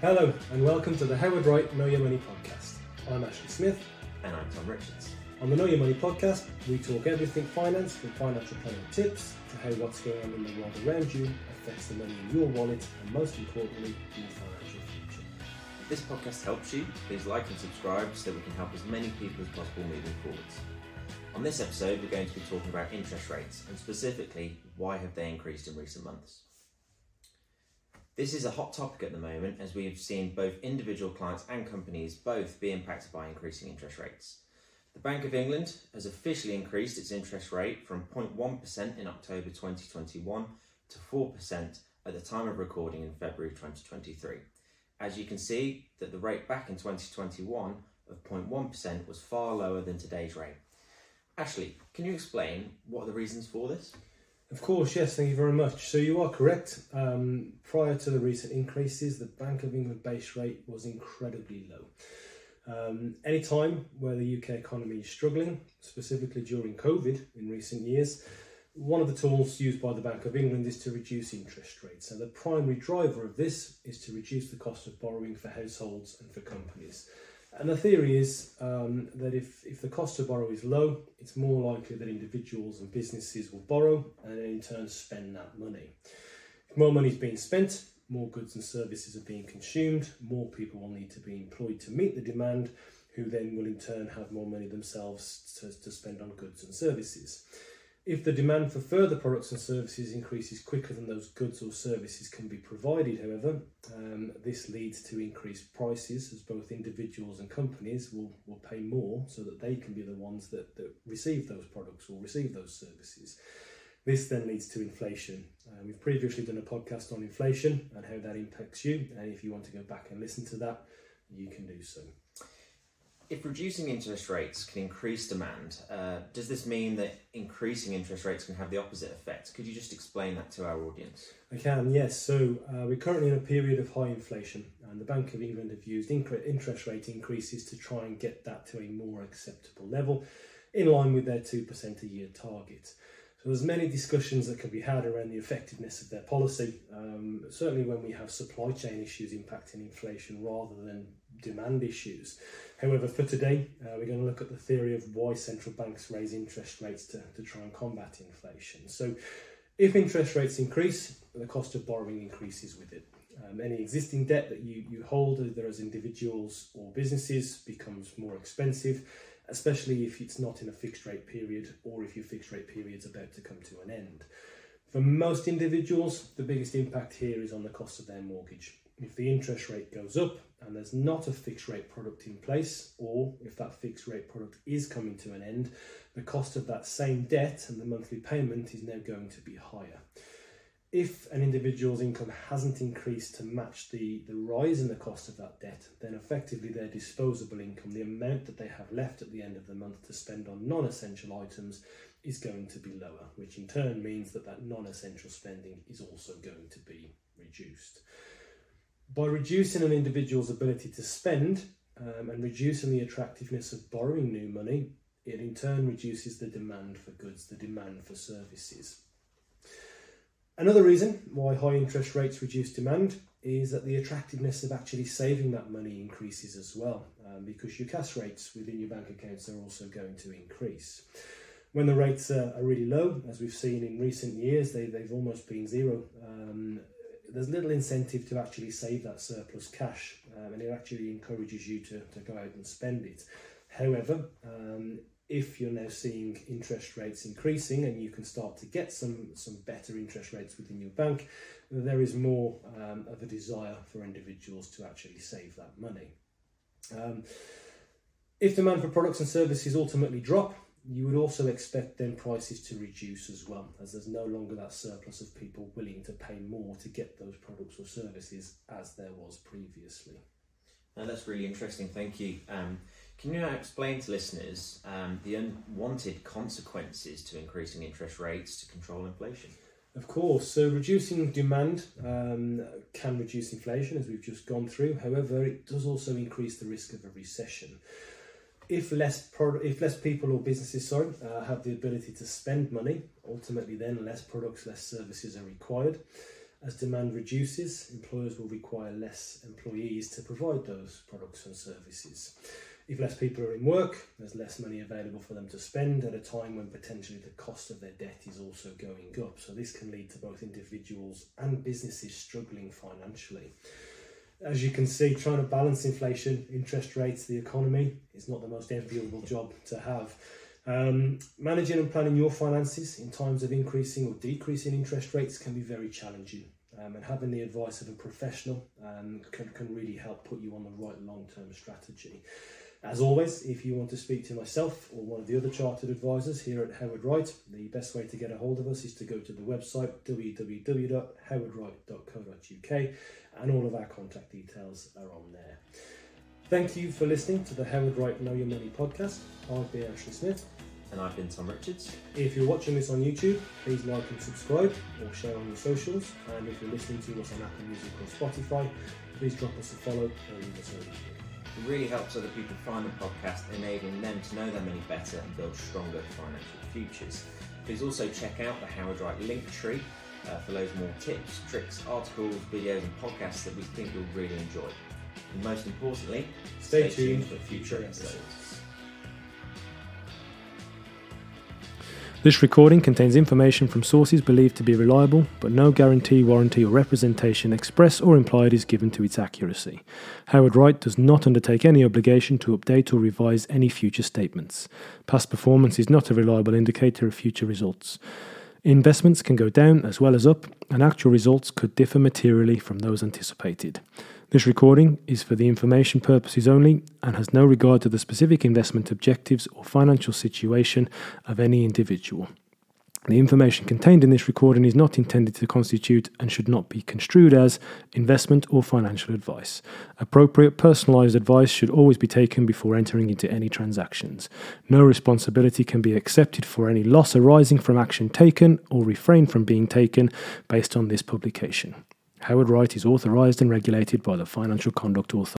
Hello, and welcome to the Howard Wright Know Your Money podcast. I'm Ashley Smith. And I'm Tom Richards. On the Know Your Money podcast, we talk everything finance from financial planning tips to how what's going on in the world around you affects the money in your wallet and, most importantly, your financial future. If this podcast helps you, please like and subscribe so we can help as many people as possible moving forwards. On this episode, we're going to be talking about interest rates and specifically why have they increased in recent months. This is a hot topic at the moment as we've seen both individual clients and companies both be impacted by increasing interest rates. The Bank of England has officially increased its interest rate from 0.1% in October 2021 to 4% at the time of recording in February 2023. As you can see that the rate back in 2021 of 0.1% was far lower than today's rate. Ashley, can you explain what are the reasons for this? Of course, yes, thank you very much. So you are correct. Um, prior to the recent increases, the Bank of England base rate was incredibly low. Um, any time where the UK economy is struggling, specifically during COVID in recent years, one of the tools used by the Bank of England is to reduce interest rates. And the primary driver of this is to reduce the cost of borrowing for households and for companies. And the theory is um, that if, if the cost to borrow is low, it's more likely that individuals and businesses will borrow and in turn spend that money. If more money is being spent, more goods and services are being consumed, more people will need to be employed to meet the demand, who then will in turn have more money themselves to, to spend on goods and services. If the demand for further products and services increases quicker than those goods or services can be provided, however, um, this leads to increased prices as both individuals and companies will, will pay more so that they can be the ones that, that receive those products or receive those services. This then leads to inflation. Uh, we've previously done a podcast on inflation and how that impacts you, and if you want to go back and listen to that, you can do so. If reducing interest rates can increase demand, uh, does this mean that increasing interest rates can have the opposite effect? Could you just explain that to our audience? I can, yes. So uh, we're currently in a period of high inflation, and the Bank of England have used interest rate increases to try and get that to a more acceptable level, in line with their 2% a year target. So there's many discussions that can be had around the effectiveness of their policy. Um, certainly when we have supply chain issues impacting inflation rather than demand issues. However, for today, uh, we're going to look at the theory of why central banks raise interest rates to, to try and combat inflation. So if interest rates increase, the cost of borrowing increases with it. Um, any existing debt that you, you hold, either as individuals or businesses, becomes more expensive especially if it's not in a fixed rate period or if your fixed rate period is about to come to an end. For most individuals, the biggest impact here is on the cost of their mortgage. If the interest rate goes up and there's not a fixed rate product in place, or if that fixed rate product is coming to an end, the cost of that same debt and the monthly payment is now going to be higher if an individual's income hasn't increased to match the, the rise in the cost of that debt, then effectively their disposable income, the amount that they have left at the end of the month to spend on non essential items, is going to be lower, which in turn means that that non essential spending is also going to be reduced. By reducing an individual's ability to spend um, and reducing the attractiveness of borrowing new money, it in turn reduces the demand for goods, the demand for services. Another reason why high interest rates reduce demand is that the attractiveness of actually saving that money increases as well, um, because your cash rates within your bank accounts are also going to increase. When the rates are, really low, as we've seen in recent years, they, they've almost been zero. Um, there's little incentive to actually save that surplus cash, um, and it actually encourages you to, to go out and spend it. However, um, if you're now seeing interest rates increasing and you can start to get some some better interest rates within your bank, there is more um, of a desire for individuals to actually save that money. Um, if demand for products and services ultimately drop, you would also expect then prices to reduce as well, as there's no longer that surplus of people willing to pay more to get those products or services as there was previously. Now that's really interesting. Thank you. Um, can you now explain to listeners um, the unwanted consequences to increasing interest rates to control inflation? Of course, so reducing demand um, can reduce inflation, as we've just gone through. However, it does also increase the risk of a recession. If less if less people or businesses, sorry, uh, have the ability to spend money, ultimately then less products, less services are required. As demand reduces, employers will require less employees to provide those products and services. If less people are in work, there's less money available for them to spend at a time when potentially the cost of their debt is also going up. So, this can lead to both individuals and businesses struggling financially. As you can see, trying to balance inflation, interest rates, the economy is not the most enviable job to have. Um, managing and planning your finances in times of increasing or decreasing interest rates can be very challenging. Um, and having the advice of a professional um, can, can really help put you on the right long term strategy. As always, if you want to speak to myself or one of the other chartered advisors here at Howard Wright, the best way to get a hold of us is to go to the website www.howardwright.co.uk and all of our contact details are on there. Thank you for listening to the Howard Wright Know Your Money podcast. I've been Ashley Smith. And I've been Tom Richards. If you're watching this on YouTube, please like and subscribe or share on your socials. And if you're listening to us on Apple Music or Spotify, please drop us a follow or leave us a review. It really helps other people find the podcast, enabling them to know their money better and build stronger financial futures. Please also check out the Howard Wright link tree uh, for loads more tips, tricks, articles, videos, and podcasts that we think you'll really enjoy. And most importantly, Stay stay, tuned, tuned for future episodes. This recording contains information from sources believed to be reliable, but no guarantee, warranty, or representation express or implied is given to its accuracy. Howard Wright does not undertake any obligation to update or revise any future statements. Past performance is not a reliable indicator of future results. Investments can go down as well as up, and actual results could differ materially from those anticipated. This recording is for the information purposes only and has no regard to the specific investment objectives or financial situation of any individual. The information contained in this recording is not intended to constitute and should not be construed as investment or financial advice. Appropriate personalized advice should always be taken before entering into any transactions. No responsibility can be accepted for any loss arising from action taken or refrain from being taken based on this publication. Howard Wright is authorized and regulated by the Financial Conduct Authority.